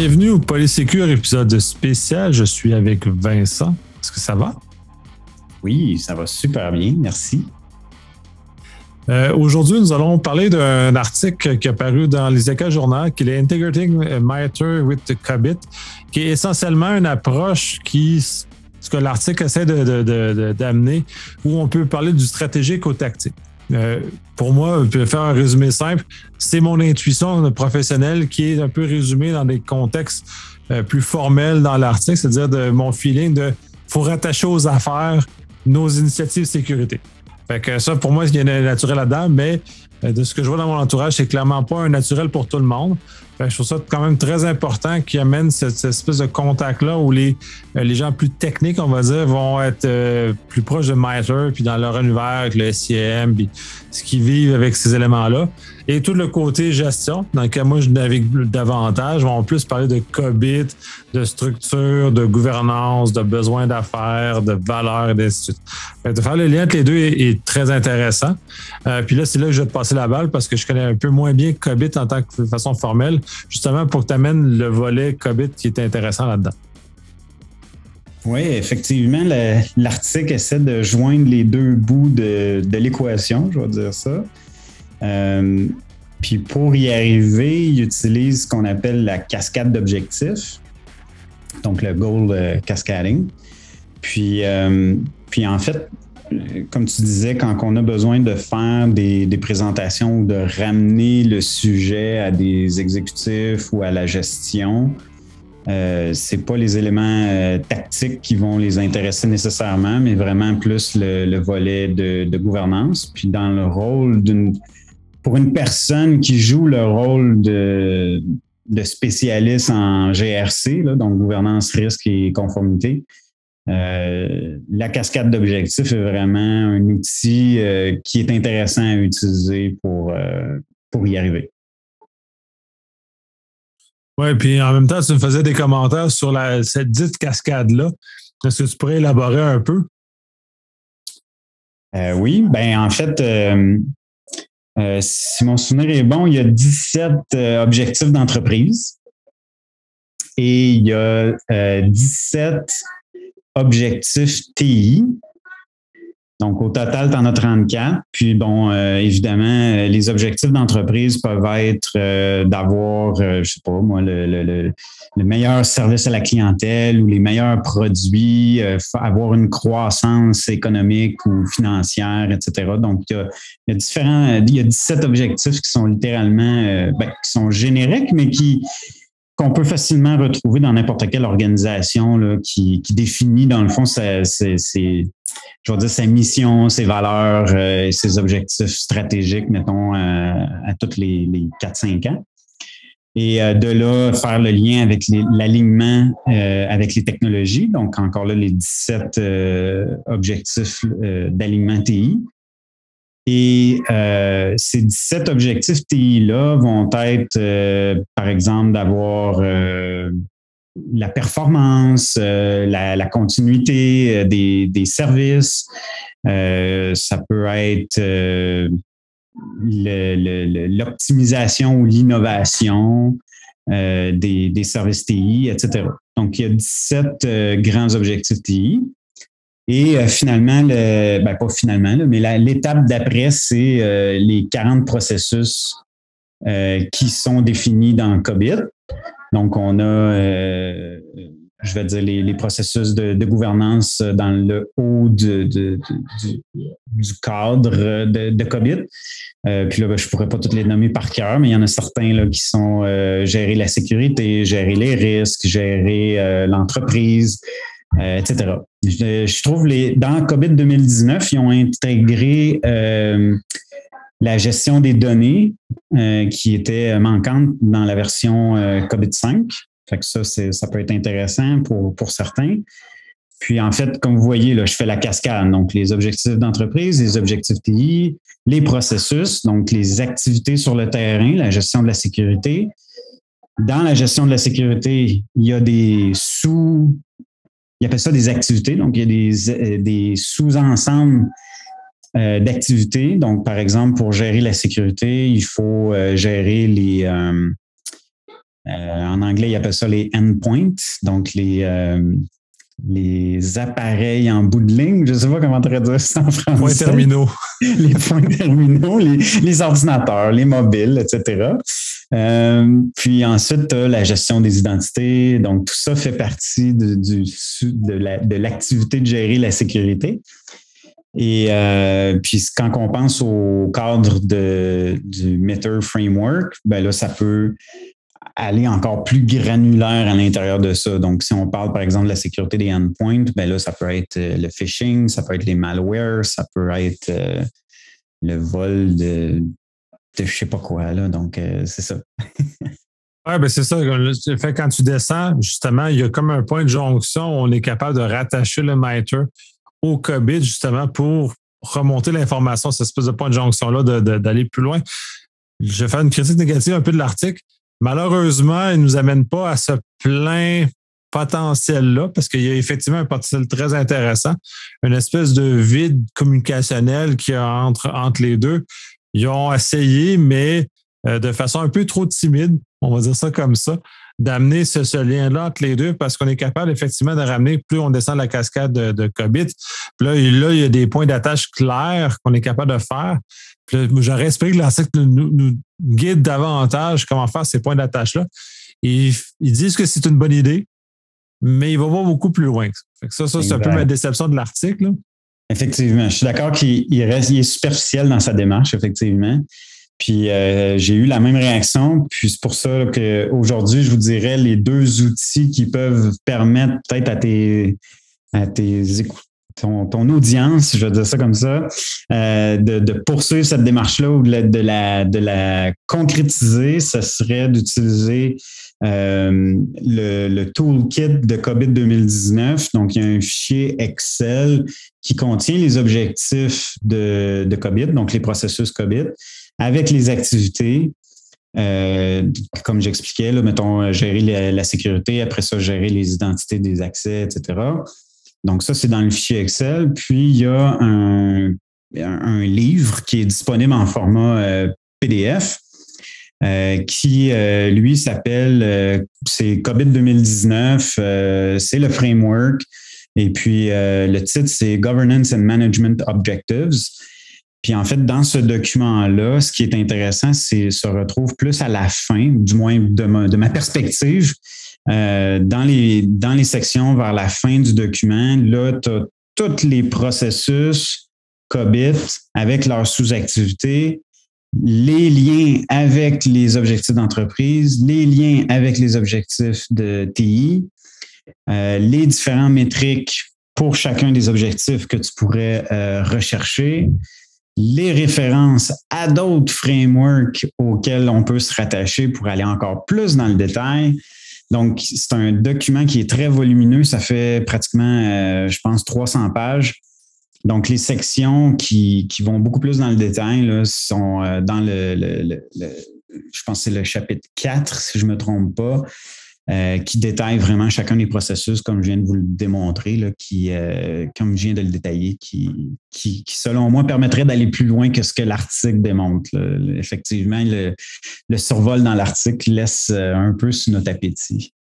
Bienvenue au Polysécure épisode spécial. Je suis avec Vincent. Est-ce que ça va? Oui, ça va super bien. Merci. Euh, aujourd'hui, nous allons parler d'un article qui est paru dans les écoles journal, qui est Integrating Matter with the COBIT, qui est essentiellement une approche qui, ce que l'article essaie d'amener, où on peut parler du stratégique au tactique. Euh, pour moi, faire un résumé simple. C'est mon intuition professionnelle qui est un peu résumée dans des contextes euh, plus formels dans l'article, c'est-à-dire de mon feeling de faut rattacher aux affaires nos initiatives sécurité. Fait que ça, pour moi, il y a un naturel là-dedans, mais euh, de ce que je vois dans mon entourage, c'est clairement pas un naturel pour tout le monde je trouve ça quand même très important qui amène cette, espèce de contact-là où les, euh, les gens plus techniques, on va dire, vont être euh, plus proches de Matter, puis dans leur univers avec le SIM, puis ce qu'ils vivent avec ces éléments-là. Et tout le côté gestion, dans lequel moi je navigue davantage, vont plus parler de COBIT, de structure, de gouvernance, de besoins d'affaires, de valeurs et d'instituts. De faire le lien entre les deux est, très intéressant. Euh, puis là, c'est là que je vais te passer la balle parce que je connais un peu moins bien COBIT en tant que façon formelle, justement pour que tu amènes le volet COBIT qui est intéressant là-dedans. Oui, effectivement, l'article essaie de joindre les deux bouts de, l'équation, je vais dire ça. Euh, puis pour y arriver, il utilise ce qu'on appelle la cascade d'objectifs, donc le goal euh, cascading. Puis, euh, puis en fait, comme tu disais, quand on a besoin de faire des, présentations ou de ramener le sujet à des exécutifs ou à la gestion, euh, c'est pas les éléments euh, tactiques qui vont les intéresser nécessairement, mais vraiment plus le, volet de, gouvernance. Puis dans le rôle d'une pour une personne qui joue le rôle de, spécialiste en GRC, donc gouvernance, risque et conformité, euh, la cascade d'objectifs est vraiment un outil qui est intéressant à utiliser pour, pour y arriver. Oui, puis en même temps, tu me faisais des commentaires sur la, cette dite cascade-là. Est-ce que tu pourrais élaborer un peu? Euh, oui, ben en fait, euh, euh, si mon souvenir est bon, il y a 17 objectifs d'entreprise et il y a 17 objectifs TI. Donc, au total, tu en as 34. Puis, bon, euh, évidemment, euh, les objectifs d'entreprise peuvent être euh, d'avoir, je sais pas moi, le, meilleur service à la clientèle ou les meilleurs produits, avoir une croissance économique ou financière, etc. Donc, il y a, différents, il y a 17 objectifs qui sont littéralement, ben, qui sont génériques, mais qui, qu'on peut facilement retrouver dans n'importe quelle organisation qui, définit, dans le fond, sa, mission, ses valeurs, euh, ses objectifs stratégiques, mettons, euh, à tous les, les 4-5 ans. Et euh, de là, faire le lien avec l'alignement avec les technologies. Donc, encore là, les 17 objectifs d'alignement TI. Et euh, ces 17 objectifs TI-là vont être, euh, par exemple, d'avoir euh, la performance, la, continuité des, services. ça peut être l'optimisation ou l'innovation des, services TI, etc. Donc, il y a 17 grands objectifs TI. Et euh, finalement, le, ben pas finalement, mais l'étape d'après, c'est euh, les 40 processus euh, qui sont définis dans COBIT. Donc, on a, je vais dire, les, processus de, gouvernance dans le haut du, cadre de, COBIT. puis là, ben, je ne pourrais pas toutes les nommer par cœur, mais il y en a certains qui sont gérer la sécurité, gérer les risques, gérer l'entreprise, euh, etc. Je, trouve les dans COVID 2019, ils ont intégré euh, la gestion des données euh, qui était manquante dans la version COVID 5. Fait que ça, ça peut être intéressant pour, pour certains. Puis en fait, comme vous voyez, là, je fais la cascade. Donc, les objectifs d'entreprise, les objectifs TI, les processus, donc les activités sur le terrain, la gestion de la sécurité. Dans la gestion de la sécurité, il y a des sous il appelle ça des activités. Donc, il y a des, euh, des sous-ensembles euh, d'activités. Donc, par exemple, pour gérer la sécurité, il faut euh, gérer les, en anglais, ils appellent ça les endpoints, donc les, les appareils en bout de ligne. Je ne sais pas comment traduire ça en français. Points terminaux. les points terminaux, les, ordinateurs, les mobiles, etc. Euh, puis ensuite, la gestion des identités. Donc, tout ça fait partie de, l'activité de, gérer la sécurité. Et euh, puis, quand on pense au cadre du Meter Framework, ben là, ça peut aller encore plus granulaire à l'intérieur de ça. Donc, si on parle, par exemple, de la sécurité des endpoints, ben là, ça peut être euh, le phishing, ça peut être les malwares, ça peut être le vol de, de je sais pas quoi. Là. Donc, euh, c'est ça. oui, ben c'est ça. Fait quand tu descends, justement, il y a comme un point de jonction où on est capable de rattacher le MITRE au COBIT, justement, pour remonter l'information, cette espèce de point de jonction-là, d'aller plus loin. Je vais faire une critique négative un peu de l'article. Malheureusement, il ne nous amène pas à ce plein potentiel-là, parce qu'il y a effectivement un potentiel très intéressant, une espèce de vide communicationnel qui y a entre, entre les deux. Ils ont essayé, mais euh, de façon un peu trop timide, on va dire ça comme ça, d'amener ce, lien-là entre les deux parce qu'on est capable effectivement de ramener, plus on descend la cascade de, de COVID, là, là, il y a des points d'attache clairs qu'on est capable de faire. J'aurais espéré que l'article nous, nous, guide davantage comment faire ces points d'attache-là. Ils, ils disent que c'est une bonne idée, mais il va voir beaucoup plus loin. ça, ça c'est un peu ma déception de l'article. Effectivement, je suis d'accord qu'il reste, il est superficiel dans sa démarche, effectivement. Puis euh, j'ai eu la même réaction. Puis c'est pour ça qu'aujourd'hui, je vous dirais les deux outils qui peuvent permettre peut-être à tes, à tes ton, ton, audience, je vais dire ça comme ça, euh, de, de, poursuivre cette démarche-là ou de la, de, la, de la concrétiser, ce serait d'utiliser le, le, toolkit de COVID 2019. Donc, il y a un fichier Excel qui contient les objectifs de, de COVID, donc les processus COVID, avec les activités, euh, comme j'expliquais, mettons, gérer la, sécurité, après ça, gérer les identités des accès, etc. Donc, ça, c'est dans le fichier Excel. Puis, il y a un, un livre qui est disponible en format euh, PDF. Euh, qui, euh, lui, s'appelle, euh, c'est COVID 2019, c'est le framework. Et puis, le titre, c'est Governance and Management Objectives. Puis en fait, dans ce document-là, ce qui est intéressant, c'est se retrouve plus à la fin, du moins de ma, de ma perspective, euh, dans, les, dans les sections vers la fin du document. Là, tu as tous les processus COBIT avec leurs sous-activités, les liens avec les objectifs d'entreprise, les liens avec les objectifs de TI, euh, les différents métriques pour chacun des objectifs que tu pourrais euh, rechercher, les références à d'autres frameworks auxquels on peut se rattacher pour aller encore plus dans le détail. Donc, c'est un document qui est très volumineux. Ça fait pratiquement, euh, je pense, 300 pages. Donc, les sections qui, qui, vont beaucoup plus dans le détail là, sont euh, dans le, je pense que c'est le chapitre 4, si je ne me trompe pas. Euh, qui détaille vraiment chacun des processus, comme je viens de vous le démontrer, là, qui, euh, comme je viens de le détailler, qui, qui, selon moi, permettrait d'aller plus loin que ce que l'article démontre. Effectivement, le, survol dans l'article laisse un peu sur notre appétit.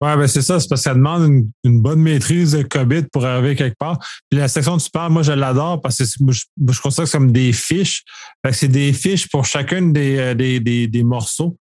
Oui, ben c'est ça, c'est parce que ça demande une, bonne maîtrise de COVID pour arriver quelque part. Puis la section tu parles, moi, je l'adore parce que je, je considère que c'est comme des fiches. c'est des fiches pour chacun des, des, des morceaux.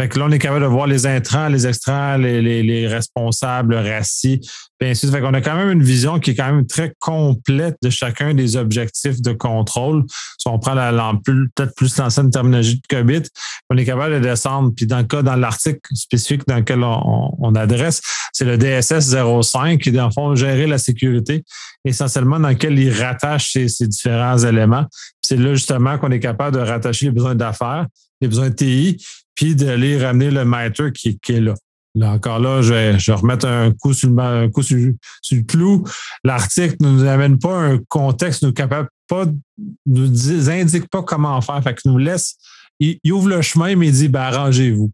Fait que là, on est capable de voir les intrants, les extrants, les, responsables, le RACI, puis ainsi Fait qu'on a quand même une vision qui est quand même très complète de chacun des objectifs de contrôle. Si on prend la, peut-être plus l'ancienne terminologie de COBIT, on est capable de descendre. Puis dans le cas, dans l'article spécifique dans lequel on, adresse, c'est le DSS 05 qui, dans le fond, gérer la sécurité, essentiellement dans lequel il rattache ces, ces différents éléments. C'est là justement qu'on est capable de rattacher les besoins d'affaires, les besoins de TI, puis d'aller ramener le maître qui, est là. Là, encore là, je vais, je remettre un coup sur le, un coup sur, le clou. L'article ne nous amène pas un contexte, nous capable pas, nous indique pas comment faire. Fait que nous laisse, il, ouvre le chemin, mais il dit, ben, arrangez-vous.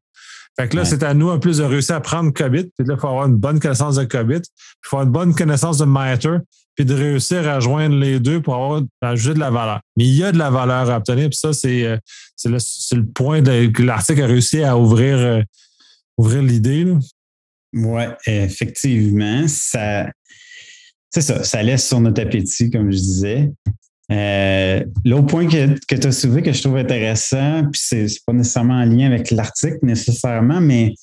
Fait que là, c'est à nous en plus de réussir à prendre COVID. Puis là, il faut avoir une bonne connaissance de COVID. Il faut avoir une bonne connaissance de Matter. Puis de réussir à joindre les deux pour avoir ajouter de la valeur. Mais il y a de la valeur à obtenir. Puis ça, c'est, euh, c'est, le, le, point que l'article a réussi à ouvrir, euh, ouvrir l'idée. Oui, effectivement. Ça, c'est ça, ça laisse sur notre appétit, comme je disais. Euh, l'autre point que, que tu as soulevé que je trouve intéressant, puis c'est, pas nécessairement en lien avec l'article nécessairement, mais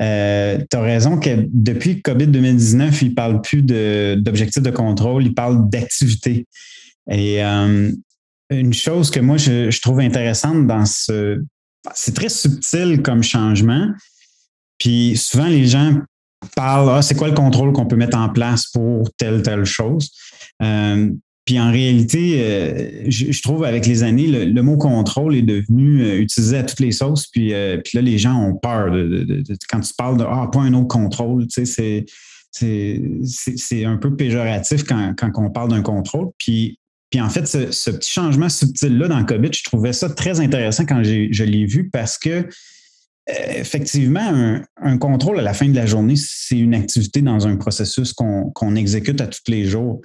euh, tu as raison que depuis COVID 2019, il ne parle plus d'objectifs de, contrôle, il parle d'activité. Et euh, une chose que moi, je, trouve intéressante dans ce... C'est très subtil comme changement. Puis souvent, les gens parlent, ah, c'est quoi le contrôle qu'on peut mettre en place pour telle, telle chose? Puis en réalité, euh, je, trouve avec les années, le, mot contrôle est devenu euh, utilisé à toutes les sauces. Puis, puis là, les gens ont peur de, quand tu parles de ah, pas un autre contrôle, tu sais, c'est, un peu péjoratif quand, quand on parle d'un contrôle. Puis puis en fait, ce, petit changement subtil-là dans COVID, je trouvais ça très intéressant quand je l'ai vu parce que euh, effectivement, un, contrôle à la fin de la journée, c'est une activité dans un processus qu'on exécute à tous les jours.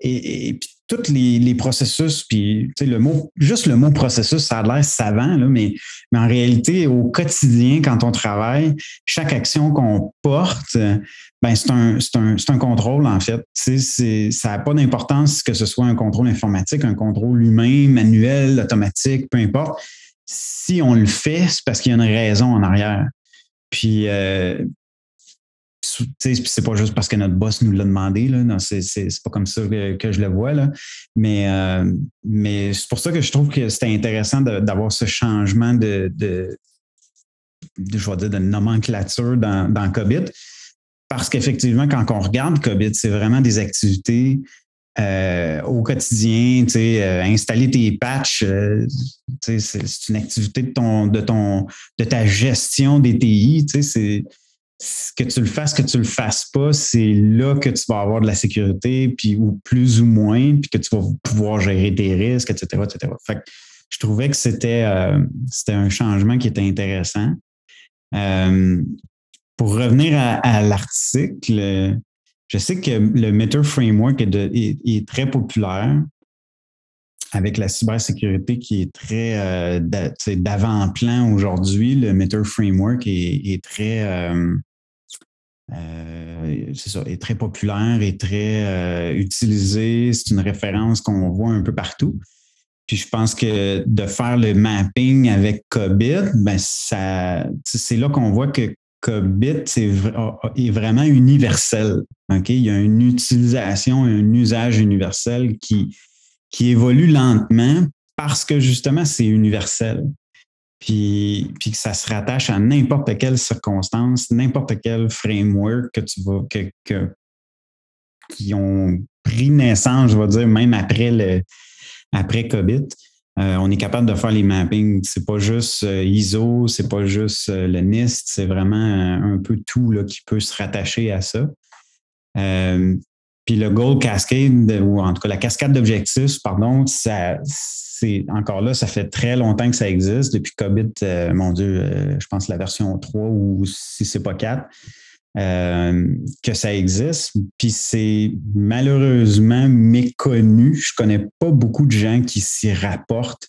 Et, tous les, processus, puis le mot, juste le mot processus, ça a l'air savant, là, mais, mais en réalité, au quotidien, quand on travaille, chaque action qu'on porte, ben c'est un, un, un, contrôle, en fait. Ça n'a pas d'importance que ce soit un contrôle informatique, un contrôle humain, manuel, automatique, peu importe. Si on le fait, c'est parce qu'il y a une raison en arrière. Puis, euh, c'est pas juste parce que notre boss nous l'a demandé, c'est pas comme ça que, je le vois, là. Mais, euh, mais c'est pour ça que je trouve que c'était intéressant d'avoir ce changement de, de, je dire, de nomenclature dans, dans COVID. Parce qu'effectivement, quand on regarde COVID, c'est vraiment des activités euh, au quotidien, euh, installer tes patchs, c'est une activité de ton, de ton, de ta gestion des TI. C'est que tu le fasses, que tu le fasses pas, c'est là que tu vas avoir de la sécurité, puis ou plus ou moins, puis que tu vas pouvoir gérer tes risques, etc., etc. Fait je trouvais que c'était euh, un changement qui était intéressant. Euh, pour revenir à, l'article, je sais que le Meter Framework est, est, très populaire avec la cybersécurité qui est très euh, d'avant-plan aujourd'hui. Le Meter Framework est, très euh, c'est ça, est très populaire et très euh, utilisé. C'est une référence qu'on voit un peu partout. Puis je pense que de faire le mapping avec COBIT, ben ça, c'est là qu'on voit que COBIT est, vraiment universel. Il y a une utilisation un usage universel qui, qui évolue lentement parce que justement, c'est universel puis, puis que ça se rattache à n'importe quelle circonstance, n'importe quel framework que tu que, qui ont pris naissance, je vais dire, même après le après COVID. Euh, on est capable de faire les mappings. C'est pas juste euh, ISO, c'est pas juste euh, le NIST, c'est vraiment un peu tout là, qui peut se rattacher à ça. Puis le Gold Cascade, ou en tout cas la cascade d'objectifs, pardon, ça, encore là, ça fait très longtemps que ça existe, depuis COVID, euh, mon Dieu, euh, je pense la version 3 ou si c'est pas 4, euh, que ça existe. Puis c'est malheureusement méconnu. Je connais pas beaucoup de gens qui s'y rapportent,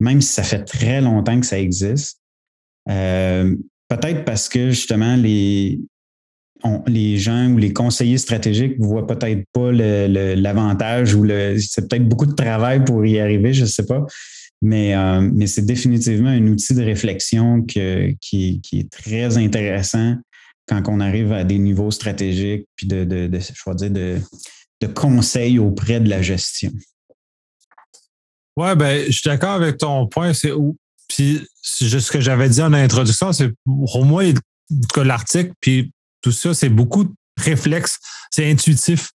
même si ça fait très longtemps que ça existe. peut-être parce que justement, les, les gens ou les conseillers stratégiques ne voient peut-être pas l'avantage ou c'est peut-être beaucoup de travail pour y arriver, je ne sais pas. Mais, euh, mais c'est définitivement un outil de réflexion qui, est très intéressant quand on arrive à des niveaux stratégiques puis de, de, de, de conseils auprès de la gestion. Oui, ben, je suis d'accord avec ton point. C'est puis ce que j'avais dit en introduction, c'est pour moi, que l'article, puis tout ça, c'est beaucoup de réflexes, c'est intuitif.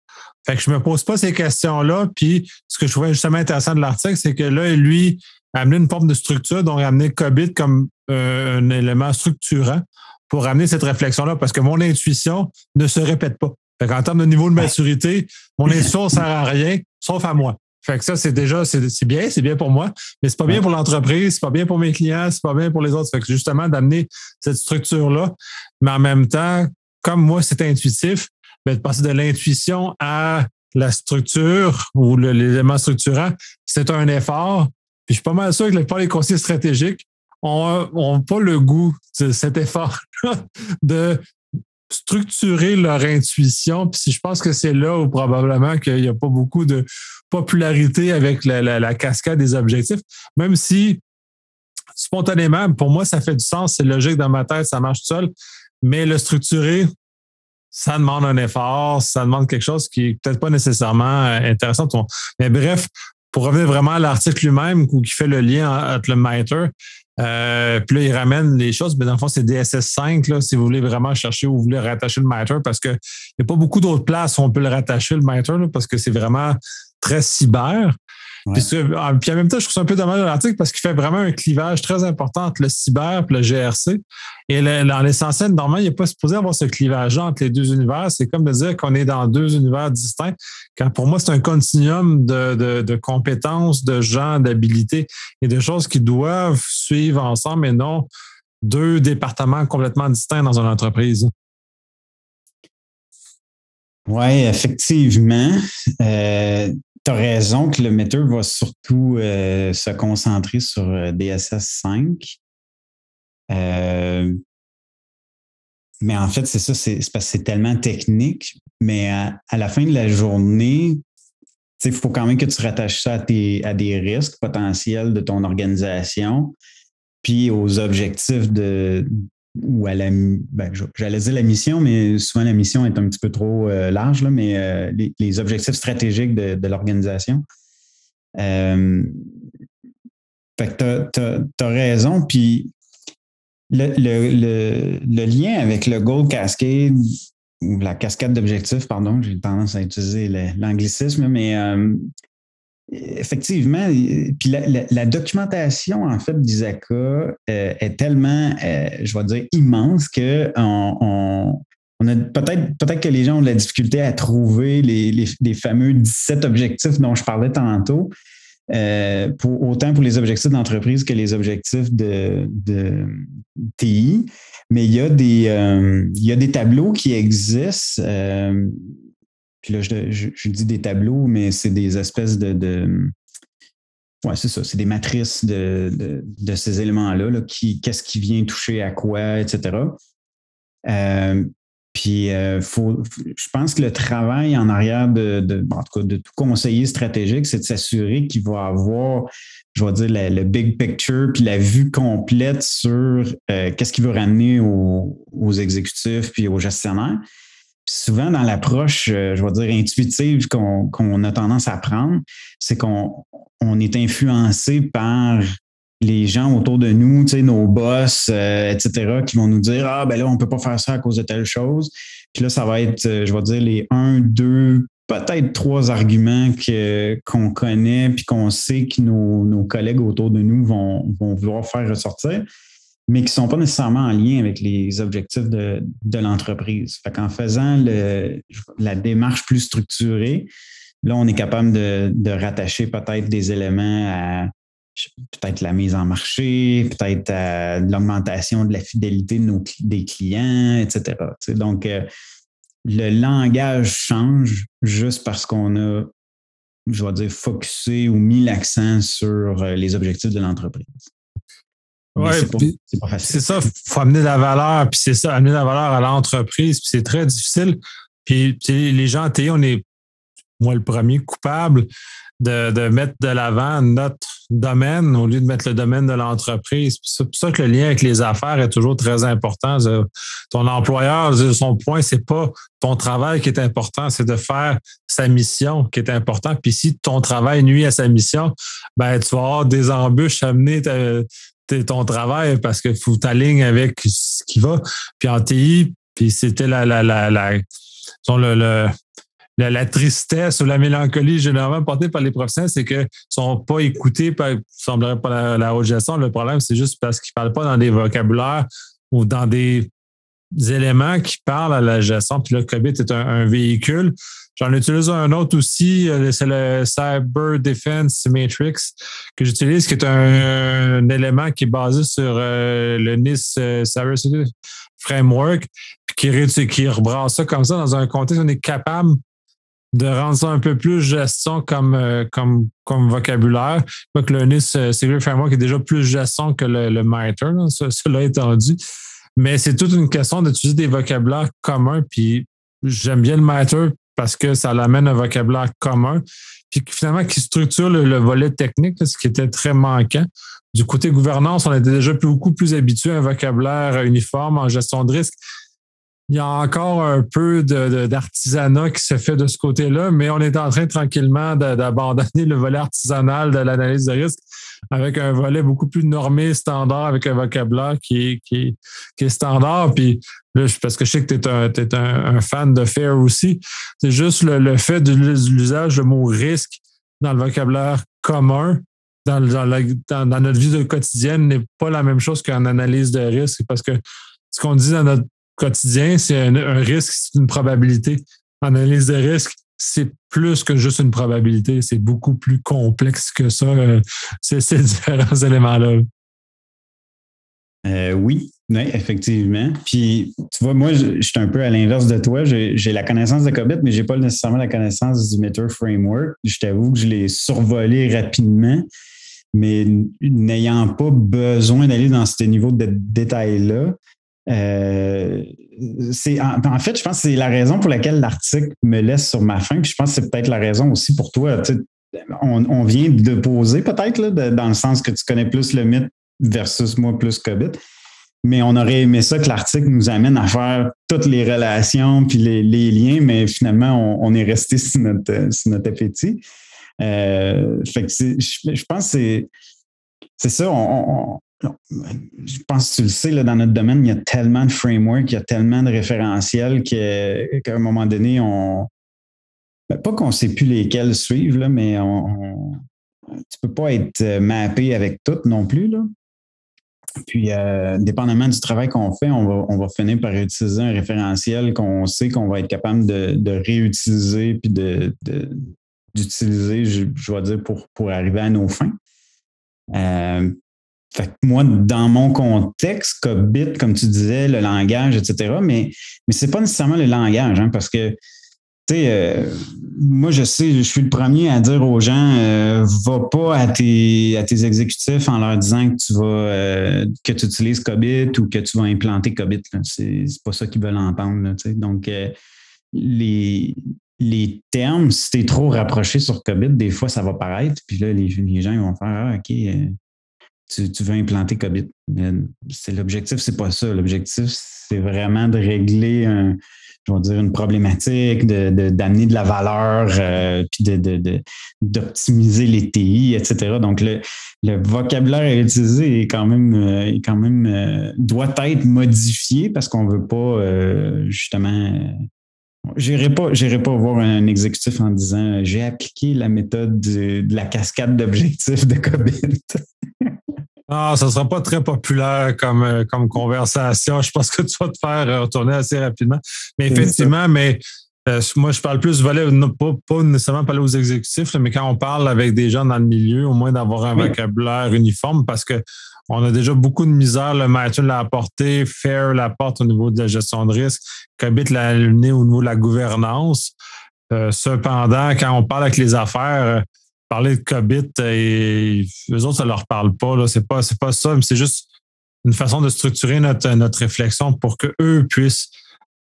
Fait que je me pose pas ces questions-là. Puis ce que je trouvais justement intéressant de l'article, c'est que là, lui a amené une forme de structure, donc a amené COVID comme euh, un élément structurant pour amener cette réflexion-là, parce que mon intuition ne se répète pas. Fait qu'en termes de niveau de maturité, mon intuition ne sert à rien, sauf à moi. Fait que ça, c'est déjà, c'est bien, c'est bien pour moi, mais c'est pas bien pour l'entreprise, c'est pas bien pour mes clients, c'est pas bien pour les autres. Fait que justement, d'amener cette structure-là, mais en même temps, comme moi, c'est intuitif, mais de passer de l'intuition à la structure ou l'élément structurant, c'est un effort. Puis je suis pas mal sûr que les conseillers stratégiques ont, pas le goût de cet effort de structurer leur intuition. Puis je pense que c'est là où probablement qu'il n'y a pas beaucoup de popularité avec la, cascade des objectifs, même si spontanément, pour moi, ça fait du sens, c'est logique dans ma tête, ça marche tout seul, mais le structurer, ça demande un effort, ça demande quelque chose qui est peut-être pas nécessairement euh, intéressant. Mais bref, pour revenir vraiment à l'article lui-même, qui fait le lien entre le MITRE, euh, puis là, il ramène les choses, mais dans le fond, c'est DSS 5, là, si vous voulez vraiment chercher où vous voulez rattacher le MITRE, parce qu'il n'y a pas beaucoup d'autres places où on peut le rattacher, le MITRE, parce que c'est vraiment très cyber. Ah, puis, en même temps, je trouve ça un peu dommage dans l'article parce qu'il fait vraiment un clivage très important entre le cyber et le GRC. Et dans l'essentiel, normalement, il n'est pas supposé avoir ce clivage-là entre les deux univers. C'est comme de dire qu'on est dans deux univers distincts. Quand pour moi, c'est un continuum de, de compétences, de gens, d'habilités et de choses qui doivent suivre ensemble et non deux départements complètement distincts dans une entreprise. Oui, effectivement. Euh, tu as raison que le metteur va surtout euh, se concentrer sur euh, DSS 5. Euh, mais en fait, c'est ça, c'est parce que c'est tellement technique. Mais à, la fin de la journée, il faut quand même que tu rattaches ça à, à des risques potentiels de ton organisation, puis aux objectifs de, ou à la, ben, j'allais dire la mission, mais souvent la mission est un petit peu trop euh, large, là, mais euh, les, objectifs stratégiques de, l'organisation. Euh, tu as, raison. Puis le, lien avec le Gold Cascade, ou la cascade d'objectifs, pardon, j'ai tendance à utiliser l'anglicisme, mais Effectivement. Puis la, documentation, en fait, d'Isaka euh, est tellement, euh, je vais dire, immense que on, a peut-être peut que les gens ont de la difficulté à trouver les, fameux 17 objectifs dont je parlais tantôt. Euh, autant pour les objectifs d'entreprise que les objectifs de, TI. Mais il y, a des, il y a des tableaux qui existent. Puis là, je, dis des tableaux, mais c'est des espèces de. de ouais, c'est ça. C'est des matrices de, ces éléments-là. qui, qu'est-ce qui vient toucher à quoi, etc. Euh, puis, euh, faut, je pense que le travail en arrière de, de, en tout, cas, de tout conseiller stratégique, c'est de s'assurer qu'il va avoir, je vais dire, le big picture, puis la vue complète sur euh, qu'est-ce qu'il veut ramener aux, aux, exécutifs puis aux gestionnaires souvent dans l'approche, euh, je vais dire, intuitive qu'on a tendance à prendre, c'est qu'on on est influencé par les gens autour de nous, nos boss, euh, etc., qui vont nous dire Ah, ben là, on ne peut pas faire ça à cause de telle chose. Puis là, ça va être, euh, je vais dire, les un, deux, peut-être trois arguments qu'on connaît puis qu'on sait que nos, nos, collègues autour de nous vont, vont vouloir faire ressortir mais qui ne sont pas nécessairement en lien avec les objectifs de, l'entreprise. Fait qu'en faisant la démarche plus structurée, là, on est capable de, rattacher peut-être des éléments à peut-être la mise en marché, peut-être à l'augmentation de la fidélité de des clients, etc. Donc, euh, le langage change juste parce qu'on a, je vais dire, focusé ou mis l'accent sur euh, les objectifs de l'entreprise. Oui, c'est ça, il faut amener de la valeur, puis c'est ça, amener de la valeur à l'entreprise, puis c'est très difficile. Puis les gens en on est, moi, le premier coupable de, de mettre de l'avant notre domaine au lieu de mettre le domaine de l'entreprise. C'est pour ça que le lien avec les affaires est toujours très important. Ton employeur, son point, c'est pas ton travail qui est important, c'est de faire sa mission qui est important. Puis si ton travail nuit à sa mission, ben tu vas avoir des embûches à mener ton travail parce que faut t'aligner avec ce qui va. Puis en TI, puis c'était la, la, la, la, la, tristesse ou la mélancolie généralement portée par les professionnels, c'est qu'ils ne sont pas écoutés par, semblerait pas la, haute gestion. Le problème, c'est juste parce qu'ils ne parlent pas dans des vocabulaires ou dans des éléments qui parlent à la gestion. Puis le COVID est un véhicule J'en utilise un autre aussi, euh, c'est le Cyber Defense Matrix que j'utilise, qui est un, élément qui est basé sur euh, le NIST euh, Cyber Security Framework, puis qui, qui rebrasse ça comme ça dans un contexte où on est capable de rendre ça un peu plus gestion comme, comme, comme vocabulaire. que le NIS euh, Security Framework est déjà plus gestion que le, le MITRE, cela étant dit. Mais c'est toute une question d'utiliser des vocabulaires communs. Puis j'aime bien le MITRE parce que ça l'amène un vocabulaire commun. Puis finalement, qui structure le, volet technique, ce qui était très manquant. Du côté gouvernance, on était déjà beaucoup plus habitué à un vocabulaire uniforme en gestion de risque il y a encore un peu d'artisanat qui se fait de ce côté-là, mais on est en train tranquillement d'abandonner le volet artisanal de l'analyse de risque avec un volet beaucoup plus normé, standard, avec un vocabulaire qui est, qui standard. Puis parce que je sais que tu es, un, fan de FAIR aussi, c'est juste le, fait de l'usage du mot risque dans le vocabulaire commun dans, dans, dans notre vie quotidienne n'est pas la même chose qu'en analyse de risque parce que ce qu'on dit dans notre quotidien, c'est un, risque, c'est une probabilité. En analyse de risque, c'est plus que juste une probabilité. C'est beaucoup plus complexe que ça, euh, ces, différents éléments-là. Euh, oui, effectivement. Puis, tu vois, moi, je, suis un peu à l'inverse de toi. J'ai la connaissance de COBIT, mais je n'ai pas nécessairement la connaissance du Meter Framework. Je t'avoue que je l'ai survolé rapidement, mais n'ayant pas besoin d'aller dans ce niveau de détail-là, euh, c'est en, fait, je pense que c'est la raison pour laquelle l'article me laisse sur ma faim. Je pense que c'est peut-être la raison aussi pour toi. On, vient de poser peut-être dans le sens que tu connais plus le mythe versus moi plus COVID. Mais on aurait aimé ça que l'article nous amène à faire toutes les relations puis les, liens, mais finalement, on, est resté sur notre, appétit. Euh, fait que je, pense que c'est ça. On, je pense que tu le sais, là, dans notre domaine, il y a tellement de frameworks, il y a tellement de référentiels qu'à un moment donné, on. Ben, pas qu'on ne sait plus lesquels suivre, là, mais on, tu ne peux pas être euh, mappé avec toutes non plus. Là. Puis, euh, dépendamment du travail qu'on fait, on va, on va finir par utiliser un référentiel qu'on sait qu'on va être capable de, réutiliser puis d'utiliser, je, je vais dire, pour, pour arriver à nos fins. Euh, fait que moi, dans mon contexte, COBIT, comme tu disais, le langage, etc., mais, mais ce n'est pas nécessairement le langage, hein, parce que, tu sais, euh, moi, je sais, je suis le premier à dire aux gens, euh, va pas à tes, à tes exécutifs en leur disant que tu vas, euh, que tu utilises COBIT ou que tu vas implanter COBIT. C'est pas ça qu'ils veulent entendre. Donc, les, les termes, si tu es trop rapproché sur COBIT, des fois, ça va paraître. Puis là, les, les gens ils vont faire Ah, OK, tu, veux implanter COVID. C'est l'objectif, c'est pas ça. L'objectif, c'est vraiment de régler je dire une problématique, d'amener de, la valeur, euh, puis d'optimiser les TI, etc. Donc, le, vocabulaire à utiliser est quand même, euh, quand même euh, doit être modifié parce qu'on ne veut pas justement. J'irai pas, pas voir un exécutif en disant j'ai appliqué la méthode de, la cascade d'objectifs de COVID. Ah, ça ne sera pas très populaire comme, euh, comme conversation. Je pense que tu vas te faire retourner assez rapidement. Mais effectivement, mais euh, moi, je parle plus volet, pas, pas nécessairement parler aux exécutifs, mais quand on parle avec des gens dans le milieu, au moins d'avoir un vocabulaire uniforme parce que on a déjà beaucoup de misère. Le Mathieu l'a apporté, Fair l'apporte au niveau de la gestion de risque, Cobit l'a amené au niveau de la gouvernance. Euh, cependant, quand on parle avec les affaires, parler de COBIT et eux autres, ça leur parle pas. C'est pas, pas ça, mais c'est juste une façon de structurer notre, notre réflexion pour qu'eux puissent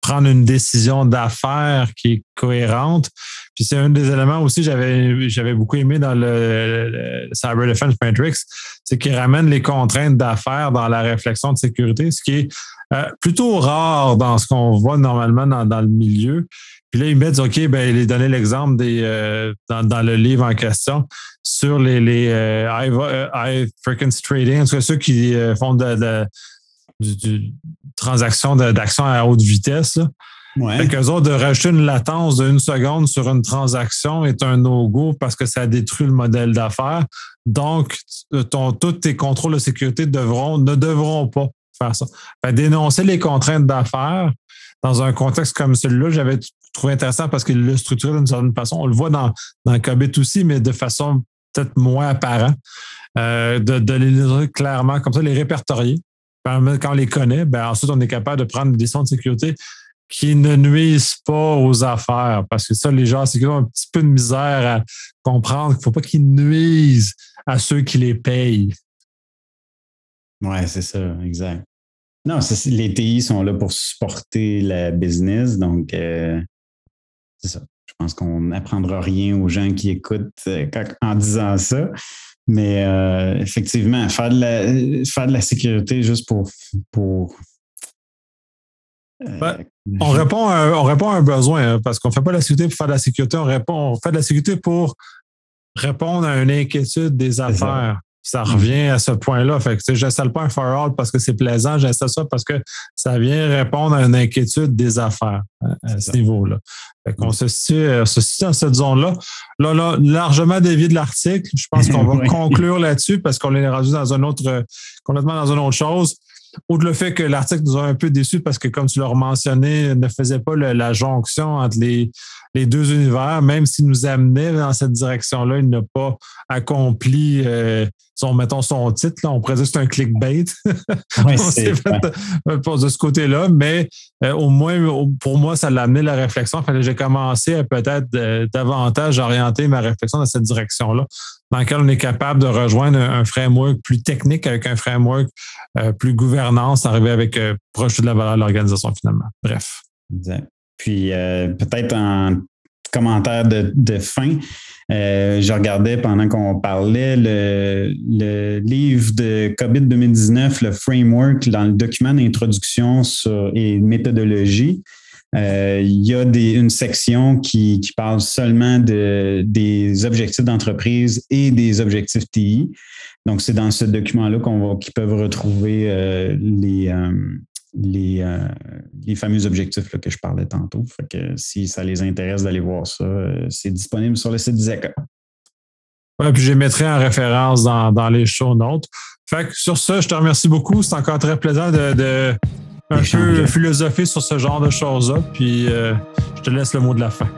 prendre une décision d'affaires qui est cohérente. Puis c'est un des éléments aussi j'avais j'avais beaucoup aimé dans le, Cyber Defense Matrix, c'est qu'il ramène les contraintes d'affaires dans la réflexion de sécurité, ce qui est euh, plutôt rare dans ce qu'on voit normalement dans, dans, le milieu. Puis là, il met, OK, ben, il a donné l'exemple des euh, dans, dans, le livre en question sur les, les euh, high, frequency trading, en tout cas ceux qui euh, font de, de, de transactions d'actions à haute vitesse. Là. Ouais. Fait qu'eux autres, de rajouter une latence d'une seconde sur une transaction est un no-go parce que ça détruit le modèle d'affaires. Donc, ton, tous tes contrôles de sécurité devront, ne devront pas faire ça. Fait dénoncer les contraintes d'affaires dans un contexte comme celui-là, j'avais trouvé intéressant parce qu'il l'a structuré d'une certaine façon. On le voit dans, dans COBIT aussi, mais de façon peut-être moins apparente. Euh, de, de, les clairement, comme ça, les répertorier. Quand on les connaît, ben ensuite, on est capable de prendre des décisions de sécurité qui ne nuisent pas aux affaires. Parce que ça, les gens, c'est qu'ils ont un petit peu de misère à comprendre qu'il ne faut pas qu'ils nuisent à ceux qui les payent. Ouais, c'est ça, exact. Non, les TI sont là pour supporter la business, donc euh, c'est ça. Je pense qu'on n'apprendra rien aux gens qui écoutent euh, en disant ça. Mais euh, effectivement, faire de, la, faire de la sécurité juste pour. pour on, répond à, on répond à un besoin, hein, parce qu'on ne fait pas de la sécurité pour faire de la sécurité, on, répond, on fait de la sécurité pour répondre à une inquiétude des affaires. Ça revient à ce point-là. Fait que, j'installe pas un firewall parce que c'est plaisant, j'installe ça parce que ça vient répondre à une inquiétude des affaires hein, à, ce niveau-là. Fait qu'on se situe, euh, se situe dans cette zone-là. Là, là, largement dévié de l'article. Je pense qu'on va conclure là-dessus parce qu'on est rendu dans un autre, complètement dans une autre chose. Outre le fait que l'article nous a un peu déçus parce que, comme tu l'as mentionné, ne faisait pas la jonction entre les, les deux univers, même s'il nous amenait dans cette direction-là, il n'a pas accompli euh, son, mettons, son titre. Là, on pourrait dire que c'est un clickbait. Oui, c'est fait euh, de ce côté-là, mais euh, au moins, pour moi, ça l'a amené la réflexion. Fallait j'ai commencé à peut-être davantage orienter ma réflexion dans cette direction-là, dans laquelle on est capable de rejoindre un, framework plus technique avec un framework plus gouvernance, arriver avec proche de la valeur de l'organisation finalement. Bref. Exact. Puis euh, peut-être en commentaire de, fin, euh, je regardais pendant qu'on parlait le, livre de COVID 2019, le framework, dans le document d'introduction et méthodologie. Euh, il y a une section qui, parle seulement de, des objectifs d'entreprise et des objectifs TI. Donc, c'est dans ce document-là qu'on qu'ils peuvent retrouver les, les, euh, les fameux objectifs que je parlais tantôt. Fait que si ça les intéresse d'aller voir ça, euh, c'est disponible sur le site du ZECA. Ouais, puis je les mettrai en référence dans, les show notes. Fait que sur ça, je te remercie beaucoup. C'est encore très plaisant de, un peu philosopher sur ce genre de choses-là. Puis euh, je te laisse le mot de la fin.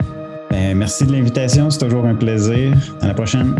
Ben, merci de l'invitation. C'est toujours un plaisir. À la prochaine.